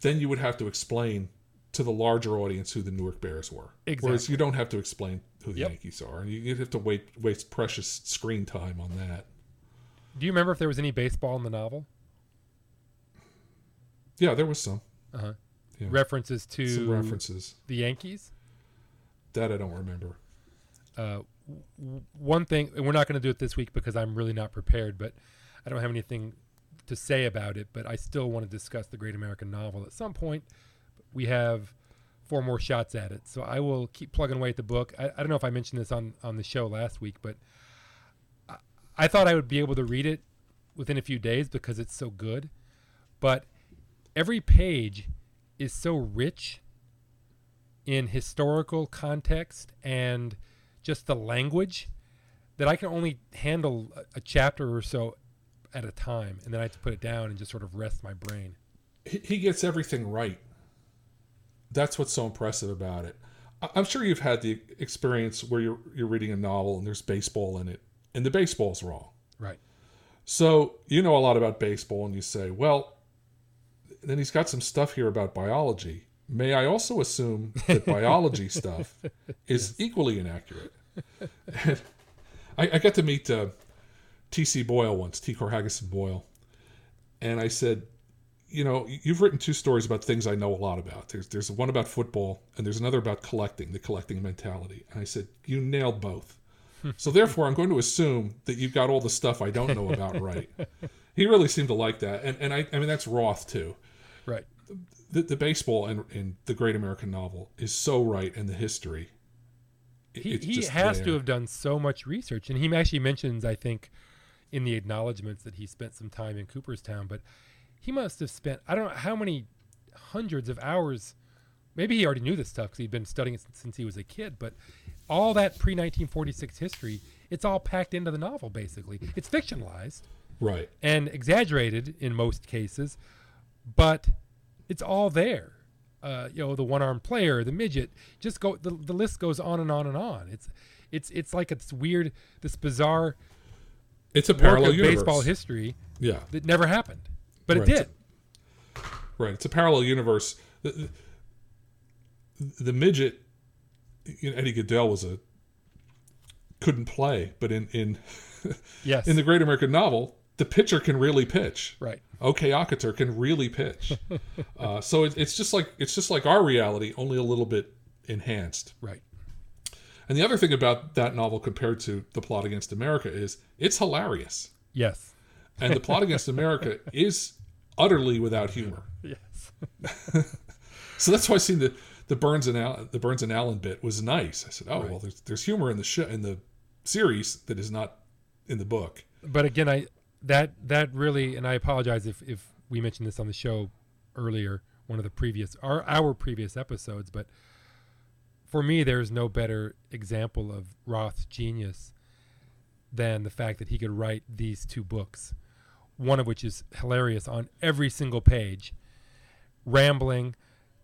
then you would have to explain to the larger audience who the Newark Bears were. Whereas you don't have to explain who the Yep. Yankees are, and you, have to wait waste precious screen time on that. Do you remember if there was any baseball in the novel? Yeah, there was some Uh-huh. Yeah. References to some references the Yankees? that I don't remember. Uh, w- one thing, and we're not going to do it this week because I'm really not prepared, but I don't have anything to say about it. But I still want to discuss the Great American Novel at some point. We have four more shots at it, so I will keep plugging away at the book. I, I don't know if I mentioned this on on the show last week, but I, I thought I would be able to read it within a few days because it's so good. But every page is so rich in historical context and just the language that I can only handle a, chapter or so at a time, and then I have to put it down and just sort of rest my brain. He gets everything right. That's what's so impressive about it. I'm sure you've had the experience where you're you're reading a novel and there's baseball in it, and the baseball's wrong. Right. So you know a lot about baseball, and you say, well, then he's got some stuff here about biology, may I also assume that biology stuff is equally inaccurate? I, I got to meet uh, T.C. Boyle once, T. Coraghessan Boyle, and I said, you know, you've written two stories about things I know a lot about. There's there's one about football, and there's another about collecting, the collecting mentality. And I said, you nailed both. so therefore, I'm going to assume that you've got all the stuff I don't know about right. He really seemed to like that, and and I I mean that's Roth too. Right. The, the baseball in, in the Great American Novel is so right, and the history. it- He, he has there. to have done so much research, and he actually mentions, I think, in the acknowledgments that he spent some time in Cooperstown, but he must have spent I don't know how many hundreds of hours. Maybe he already knew this stuff because he'd been studying it since, since he was a kid, but all that pre 1946 history, it's all packed into the novel. Basically, it's fictionalized right. and exaggerated in most cases, but it's all there. Uh, you know, the one-armed player, the midget, just go. The, the list goes on and on and on. It's, it's, it's like it's weird, this bizarre It's a parallel baseball history Yeah. that never happened, but Right. it did. Right. It's a parallel universe. The, the, the midget, you know, Eddie Gaedel was a couldn't play, but in in Yes. in the Great American Novel, the pitcher can really pitch. right. OK Akater can really pitch. uh, so it, it's just like it's just like our reality, only a little bit enhanced. Right. And the other thing about that novel compared to The Plot Against America is it's hilarious. Yes. And The Plot Against America is utterly without humor. Yes. So that's why I seen the the Burns and Allen, the Burns and Allen bit was nice. I said, "Oh well, there's there's humor in the show in the series that is not in the book." but again, I that that really, and I apologize if if we mentioned this on the show earlier, one of the previous our our previous episodes, but for me, there's no better example of Roth's genius than the fact that he could write these two books, one of which is hilarious on every single page, rambling,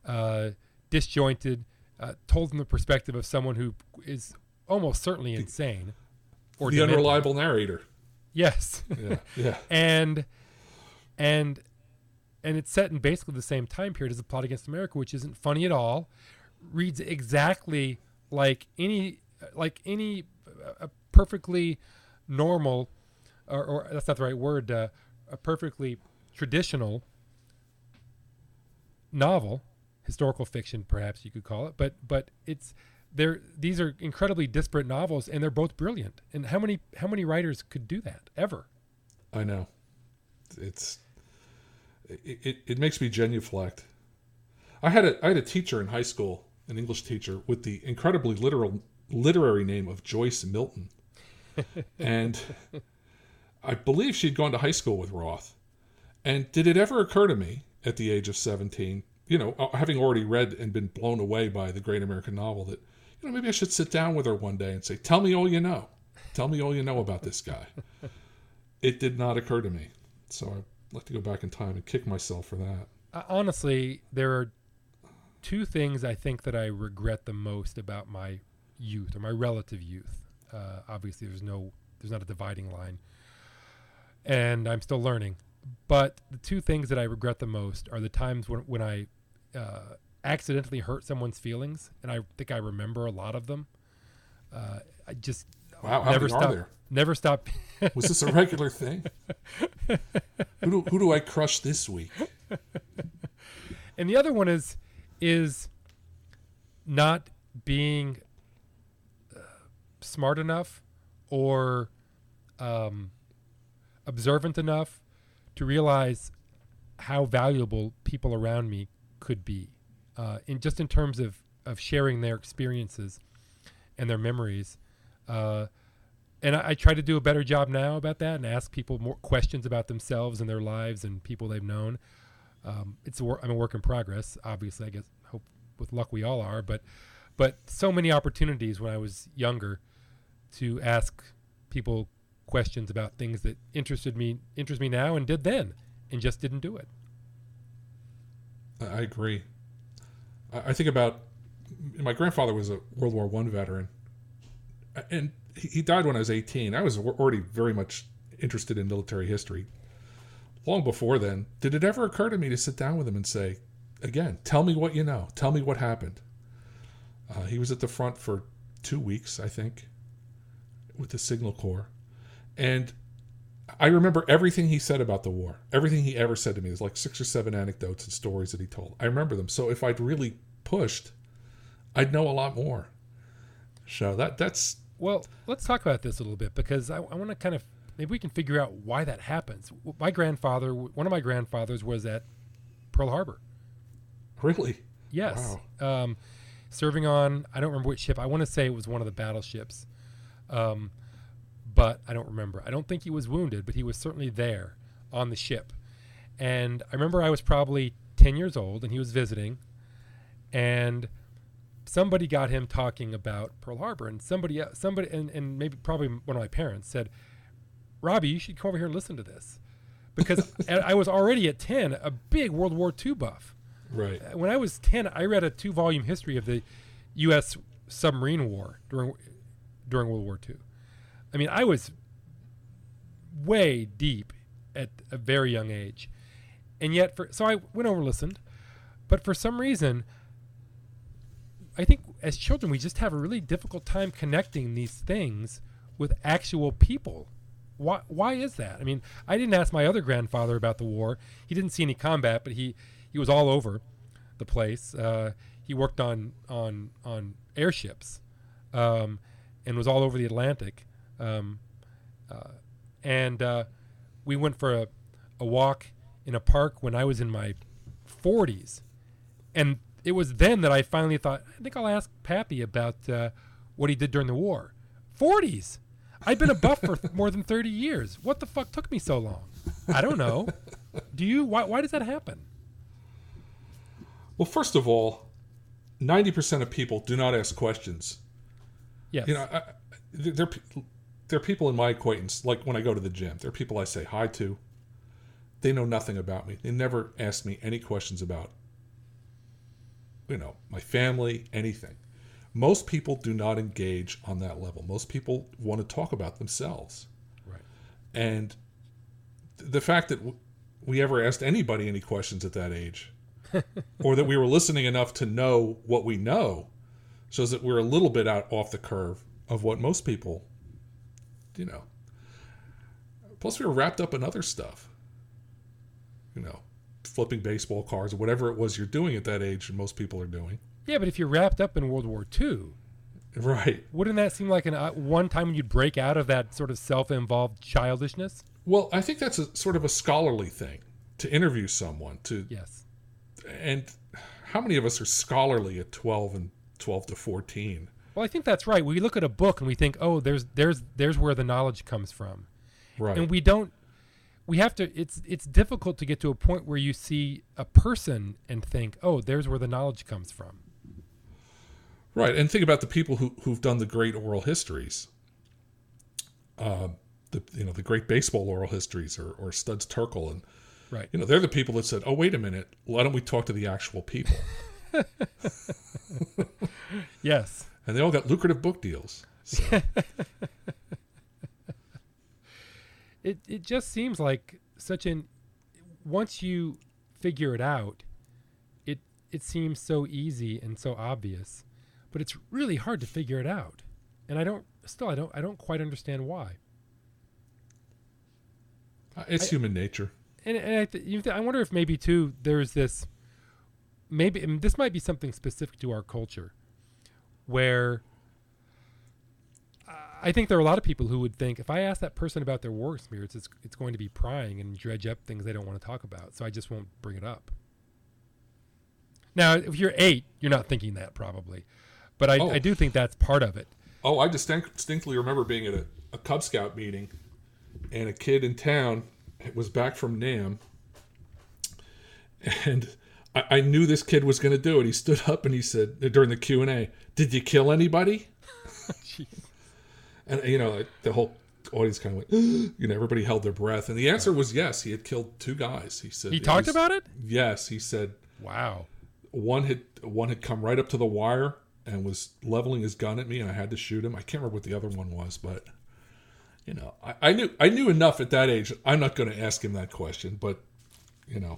uh, disjointed, uh, told from the perspective of someone who is almost certainly insane or the demented. unreliable narrator. Yes. Yeah, yeah, and and and it's set in basically the same time period as the plot against america which isn't funny at all reads exactly like any like any uh, perfectly normal or, or that's not the right word uh, a perfectly traditional novel historical fiction perhaps you could call it but but it's they're these are incredibly disparate novels and they're both brilliant and how many how many writers could do that ever I know. It's it, it, it makes me genuflect. I had a I had a teacher in high school, an English teacher, with the incredibly literal literary name of Joyce Milton, and I believe she'd gone to high school with Roth. And did it ever occur to me at the age of seventeen, you know, uh, having already read and been blown away by the great American novel, that you know maybe I should sit down with her one day and say, "Tell me all you know. Tell me all you know about this guy." it did not occur to me. So I'd like to go back in time and kick myself for that. Uh, honestly, there are two things I think that I regret the most about my youth or my relative youth. Uh, obviously, there's no, there's not a dividing line, and I'm still learning. But the two things that I regret the most are the times when when I uh, accidentally hurt someone's feelings, and I think I remember a lot of them. Uh, I just Wow, never stop, never stop. Was this a regular thing? who, do, who do I crush this week? and the other one is is not being uh, smart enough or um, observant enough to realize how valuable people around me could be uh, in just in terms of of sharing their experiences and their memories uh, and I, I try to do a better job now about that and ask people more questions about themselves and their lives and people they've known um, it's a wor- I'm a work in progress. Obviously, I guess hope with luck we all are, but but so many opportunities when I was younger to ask people questions about things that interested me interest me now and did then and just didn't do it. I agree. I think about my grandfather was a World War One veteran, and he he died when I was 18. I was already very much interested in military history. Long before then, did it ever occur to me to sit down with him and say, again, tell me what you know. Tell me what happened. Uh, he was at the front for two weeks, I think, with the Signal Corps. And I remember everything he said about the war. Everything he ever said to me. There's like six or seven anecdotes and stories that he told. I remember them. So if I'd really pushed, I'd know a lot more. So that that's Well, let's talk about this a little bit because I, I want to kind of maybe we can figure out why that happens. My grandfather, one of my grandfathers, was at Pearl Harbor. really Yes, um, serving on I don't remember which ship. I want to say it was one of the battleships, um, but I don't remember. I don't think he was wounded, but he was certainly there on the ship. And I remember I was probably ten years old, and he was visiting, and somebody got him talking about Pearl Harbor, and somebody, uh, somebody, and, and maybe probably one of my parents said, "Robbie, you should come over here and listen to this," because I was already at ten a big World War II buff right. Uh, when I was 10, I read a two volume history of the U.S. submarine war during during World War II. I mean, I was way deep at a very young age, and yet, for so I went over and listened, but for some reason, I think as children we just have a really difficult time connecting these things with actual people. Why, why is that? I mean, I didn't ask my other grandfather about the war. He didn't see any combat, but he, he was all over the place. Uh, he worked on on on airships, um, and was all over the Atlantic. Um, uh, and uh, we went for a, a walk in a park when I was in my 40s, and it was then that I finally thought I think I'll ask Pappy about uh, what he did during the war. 40s. I've been a buff for more than 30 years. What the fuck took me so long? I don't know. Do you? Why, why does that happen? Well, first of all, ninety percent of people do not ask questions. Yes. You know, I, there there are people in my acquaintance, like when I go to the gym, there are people I say hi to. They know nothing about me. They never ask me any questions about, you know, my family, anything. Most people do not engage on that level. Most people want to talk about themselves. right. And the fact that we ever asked anybody any questions at that age, or that we were listening enough to know what we know, shows that we're a little bit out off the curve of what most people, you know. Plus, we were wrapped up in other stuff, you know, flipping baseball cards or whatever it was you're doing at that age, and most people are doing. Yeah, but if you're wrapped up in World War II, Right. wouldn't that seem like an uh, one time when you'd break out of that sort of self-involved childishness? Well, I think that's a sort of a scholarly thing to interview someone to Yes. and how many of us are scholarly at 12 and 12 to 14 Well, I think that's right. We look at a book and we think, "Oh, there's there's there's where the knowledge comes from." right. And we don't we have to it's it's difficult to get to a point where you see a person and think oh there's where the knowledge comes from. Right. And think about the people who, who've done the great oral histories. Uh, the you know the great baseball oral histories or, or studs terkel and right. you know they're the people that said oh wait a minute why don't we talk to the actual people? Yes and they all got lucrative book deals so, it it just seems like such an once you figure it out it it seems so easy and so obvious but it's really hard to figure it out. And i don't still i don't i don't quite understand why. Uh, it's I- human nature. And, and I, th- I wonder if maybe too there's this maybe and this might be something specific to our culture where I think there are a lot of people who would think if I ask that person about their war experience, it's it's going to be prying and dredge up things they don't want to talk about. So I just won't bring it up. Now, if you're eight, you're not thinking that probably, but I, Oh. I do think that's part of it. Oh, I distinct, distinctly remember being at a, a Cub Scout meeting, and a kid in town was back from Nam, and I, I knew this kid was going to do it. He stood up and he said during the Q and A, "Did you kill anybody?" And you know, the whole audience kind of went, you know, everybody held their breath, and the answer was yes. He had killed two guys. He said He talked was- about it. Yes, he said Wow. one had one had come right up to the wire and was leveling his gun at me, and I had to shoot him. I can't remember what the other one was, but you know, I, I knew I knew enough at that age. I'm not going to ask him that question, but you know,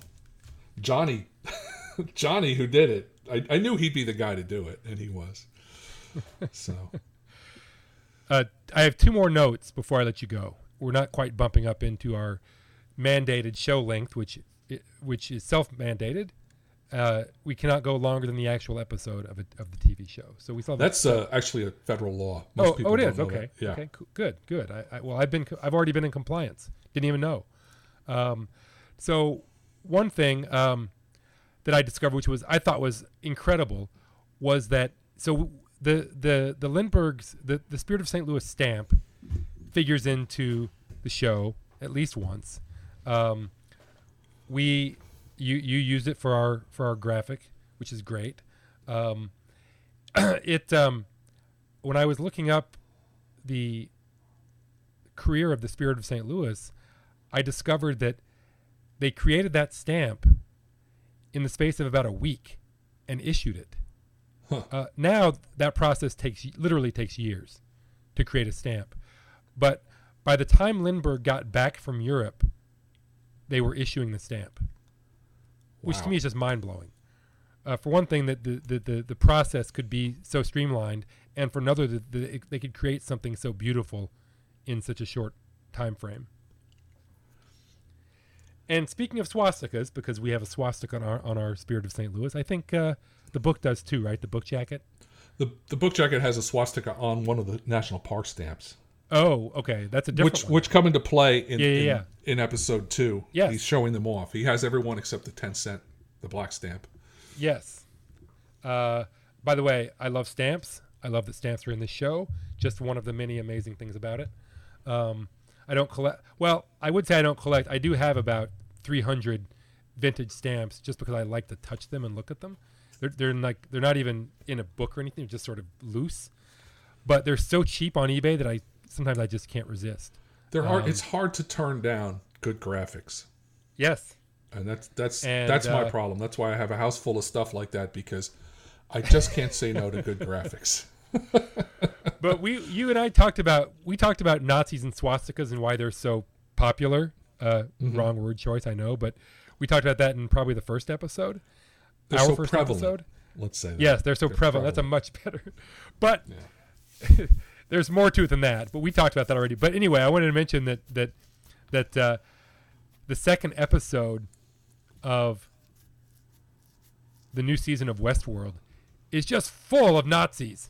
Johnny Johnny, who did it, I, I knew he'd be the guy to do it, and he was. So Uh, I have two more notes before I let you go. We're not quite bumping up into our mandated show length, which which is self-mandated. Uh, we cannot go longer than the actual episode of, a, of the TV show. So we saw that's uh, actually a federal law. Most oh, oh, it is. Okay. that. Yeah. Okay. cool. Good. Good. I, I, well, I've been. I've already been in compliance. Didn't even know. Um, so one thing um, that I discovered, which was I thought was incredible, was that so the the the Lindberghs, the the Spirit of St. Louis stamp, figures into the show at least once. Um, we you you use it for our for our graphic, which is great. Um, it um, when I was looking up the career of the Spirit of St. Louis, I discovered that they created that stamp in the space of about a week and issued it. Huh. Uh, now that process takes literally takes years to create a stamp, but by the time Lindbergh got back from Europe, they were issuing the stamp, which to me is just mind blowing. Uh, for one thing, that the, the, the, the process could be so streamlined, and for another, that the, they could create something so beautiful in such a short time frame. And speaking of swastikas, because we have a swastika on our on our Spirit of St. Louis, I think uh, the book does too, right? The book jacket. The the book jacket has a swastika on one of the national park stamps, Oh, okay, that's a different which one. which come into play in Yeah, yeah, in, yeah. in episode two. Yes. he's showing them off. He has everyone except the ten cent, the black stamp. Yes. Uh, by the way, I love stamps. I love that stamps are in this show. Just one of the many amazing things about it. Um, I don't collect. Well, I would say I don't collect. I do have about 300 vintage stamps, just because I like to touch them and look at them. They're they're like they're not even in a book or anything. They're just sort of loose. But they're so cheap on eBay that I sometimes I just can't resist. They're hard. Um, it's hard to turn down good graphics, Yes. and that's that's And, that's my uh, problem. That's why I have a house full of stuff like that because I just can't say no to good graphics. but we, you and I talked about we talked about Nazis and swastikas and why they're so popular. Uh, Mm-hmm. Wrong word choice, I know, but we talked about that in probably the first episode. They're our so first prevalent. episode. Let's say that. Yes, they're so prevalent. That's a much better. But there's more to it than that. But we talked about that already. But anyway, I wanted to mention that that that uh, the second episode of the new season of Westworld is just full of Nazis.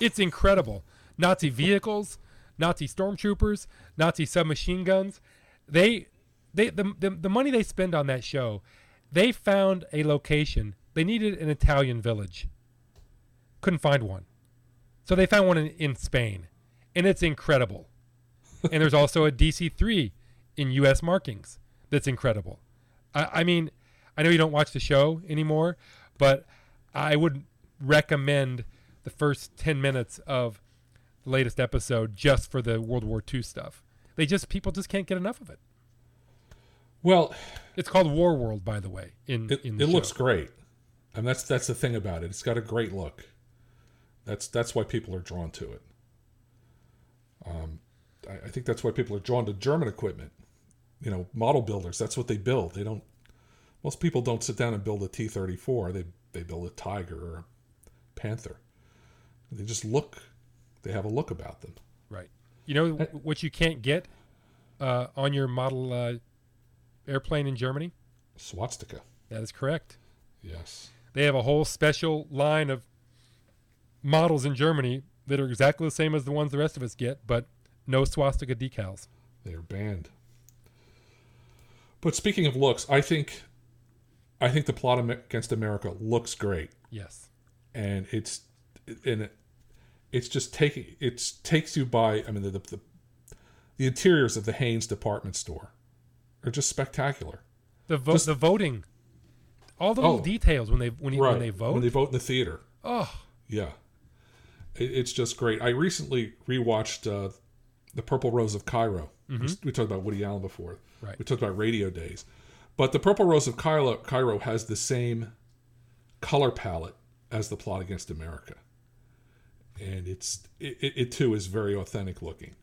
It's incredible. Nazi vehicles, Nazi stormtroopers, Nazi submachine guns. They they the, the the money they spend on that show, they found a location. They needed an Italian village. Couldn't find one. So they found one in, in Spain. And it's incredible. and there's also a DC 3 in US markings that's incredible. I, I mean, I know you don't watch the show anymore, but I would recommend the first 10 minutes of the latest episode just for the World War II stuff. They just, people just can't get enough of it. Well, It's called War World, by the way. In, it, in it looks great, and that's that's the thing about it. It's got a great look. That's that's why people are drawn to it. Um, I, I think that's why people are drawn to German equipment. You know, model builders. That's what they build. They don't. Most people don't sit down and build a T thirty four. They they build a Tiger or a Panther. They just look. They have a look about them. Right. You know w- what you can't get uh, on your model uh, airplane in Germany? Swastika. That is correct. Yes. They have a whole special line of models in Germany that are exactly the same as the ones the rest of us get, but no swastika decals. They are banned. But speaking of looks, I think, I think the plot against America looks great, Yes. and it's, and it, it's just taking it takes you by. I mean, the, the the interiors of the Haynes department store are just spectacular. The vo- Just- the voting, all the little Oh. details when they when, you, when they vote. when they vote in the theater. oh, Yeah, it, it's just great. I recently rewatched uh, the Purple Rose of Cairo. We, we talked about Woody Allen before. Right. We talked about Radio Days, but the Purple Rose of Cairo, Cairo has the same color palette as the Plot Against America, and it's it, it, too is very authentic looking.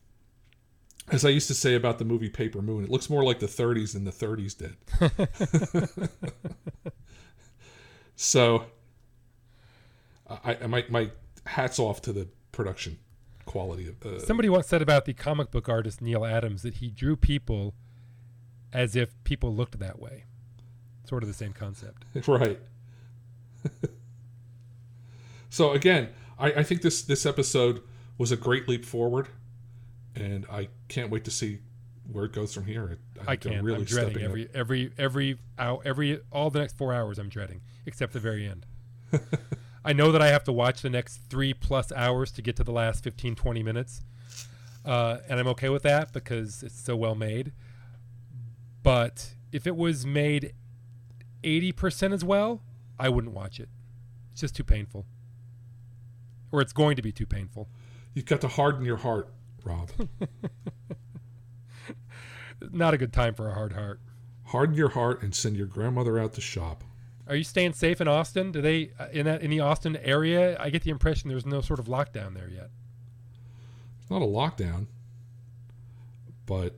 As I used to say about the movie Paper Moon, it looks more like the 30s than the 30s did. So, I, I my my hats off to the production quality of. Uh, Somebody once said about the comic book artist Neal Adams that he drew people as if people looked that way. Sort of the same concept. right. so again, I, I think this this episode was a great leap forward, and I can't wait to see where it goes from here. I, I can't. Really I'm dreading every every every hour, every all the next four hours. I'm dreading, except the very end. I know that I have to watch the next three plus hours to get to the last 15, 20 minutes, uh, and I'm okay with that because it's so well made. But if it was made 80% as well, I wouldn't watch it. It's just too painful. Or it's going to be too painful. You've got to harden your heart, Rob. Not a good time for a hard heart. Harden your heart and send your grandmother out to shop. Are you staying safe in Austin? Do they uh, in that in the Austin area? I get the impression there's no sort of lockdown there yet. It's not a lockdown, but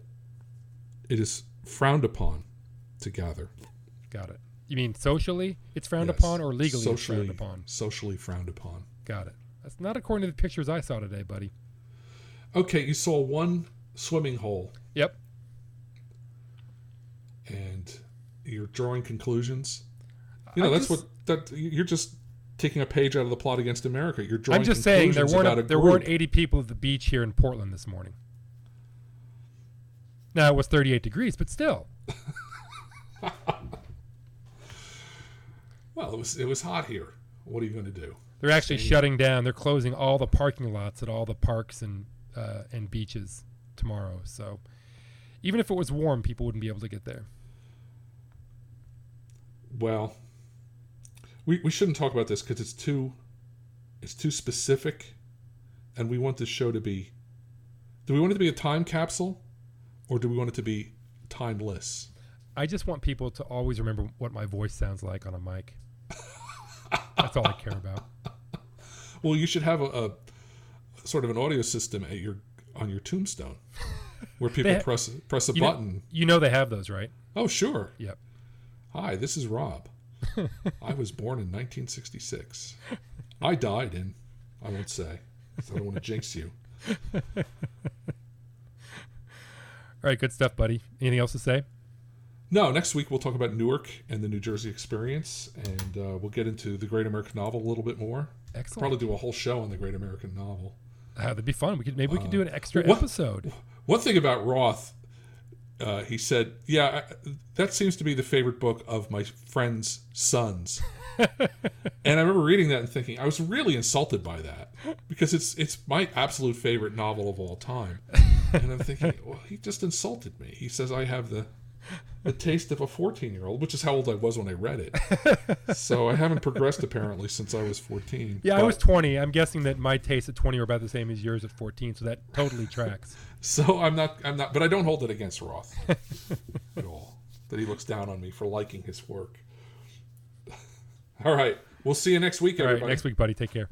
it is frowned upon to gather. Got it. You mean socially it's frowned yes. upon or legally socially, it's frowned upon? Socially frowned upon. Got it. That's not according to the pictures I saw today, buddy. Okay, you saw one swimming hole. Yep. And you're drawing conclusions. You know, I that's just, what that you're just taking a page out of the plot against America. You're drawing. I'm just saying there weren't there weren't 80 people at the beach here in Portland this morning. Now it was 38 degrees, but still. well, it was it was hot here. What are you going to do? They're actually shutting down. They're closing all the parking lots at all the parks and uh, and beaches tomorrow. So even if it was warm, people wouldn't be able to get there. Well, we we shouldn't talk about this because it's too it's too specific, and we want this show to be. Do we want it to be a time capsule? or do we want it to be timeless? I just want people to always remember what my voice sounds like on a mic. That's all I care about. Well, you should have a, a, sort of an audio system at your on your tombstone, where people ha- press press a you button. Know, you know they have those, right? Oh, sure. Yep. Hi, this is Rob. I was born in 1966. I died in, I won't say. I don't want to jinx you. All right, good stuff, buddy. Anything else to say? No, next week we'll talk about Newark and the New Jersey experience, and uh, we'll get into the Great American Novel a little bit more. Excellent. Probably do a whole show on the Great American Novel. Uh, that'd be fun. We could maybe we could do an uh, extra uh, episode. One thing about Roth, uh, he said, "Yeah, I, that seems to be the favorite book of my friend's sons." and I remember reading that and thinking I was really insulted by that because it's it's my absolute favorite novel of all time. And I'm thinking, well, he just insulted me. He says I have the the taste of a 14 year old, which is how old I was when I read it. so I haven't progressed apparently since I was 14. Yeah, but, I was 20. I'm guessing that my taste at 20 are about the same as yours at 14, so that totally tracks. so I'm not, I'm not, but I don't hold it against Roth at all. That he looks down on me for liking his work. All right. We'll see you next week, everybody. next week, buddy. Take care.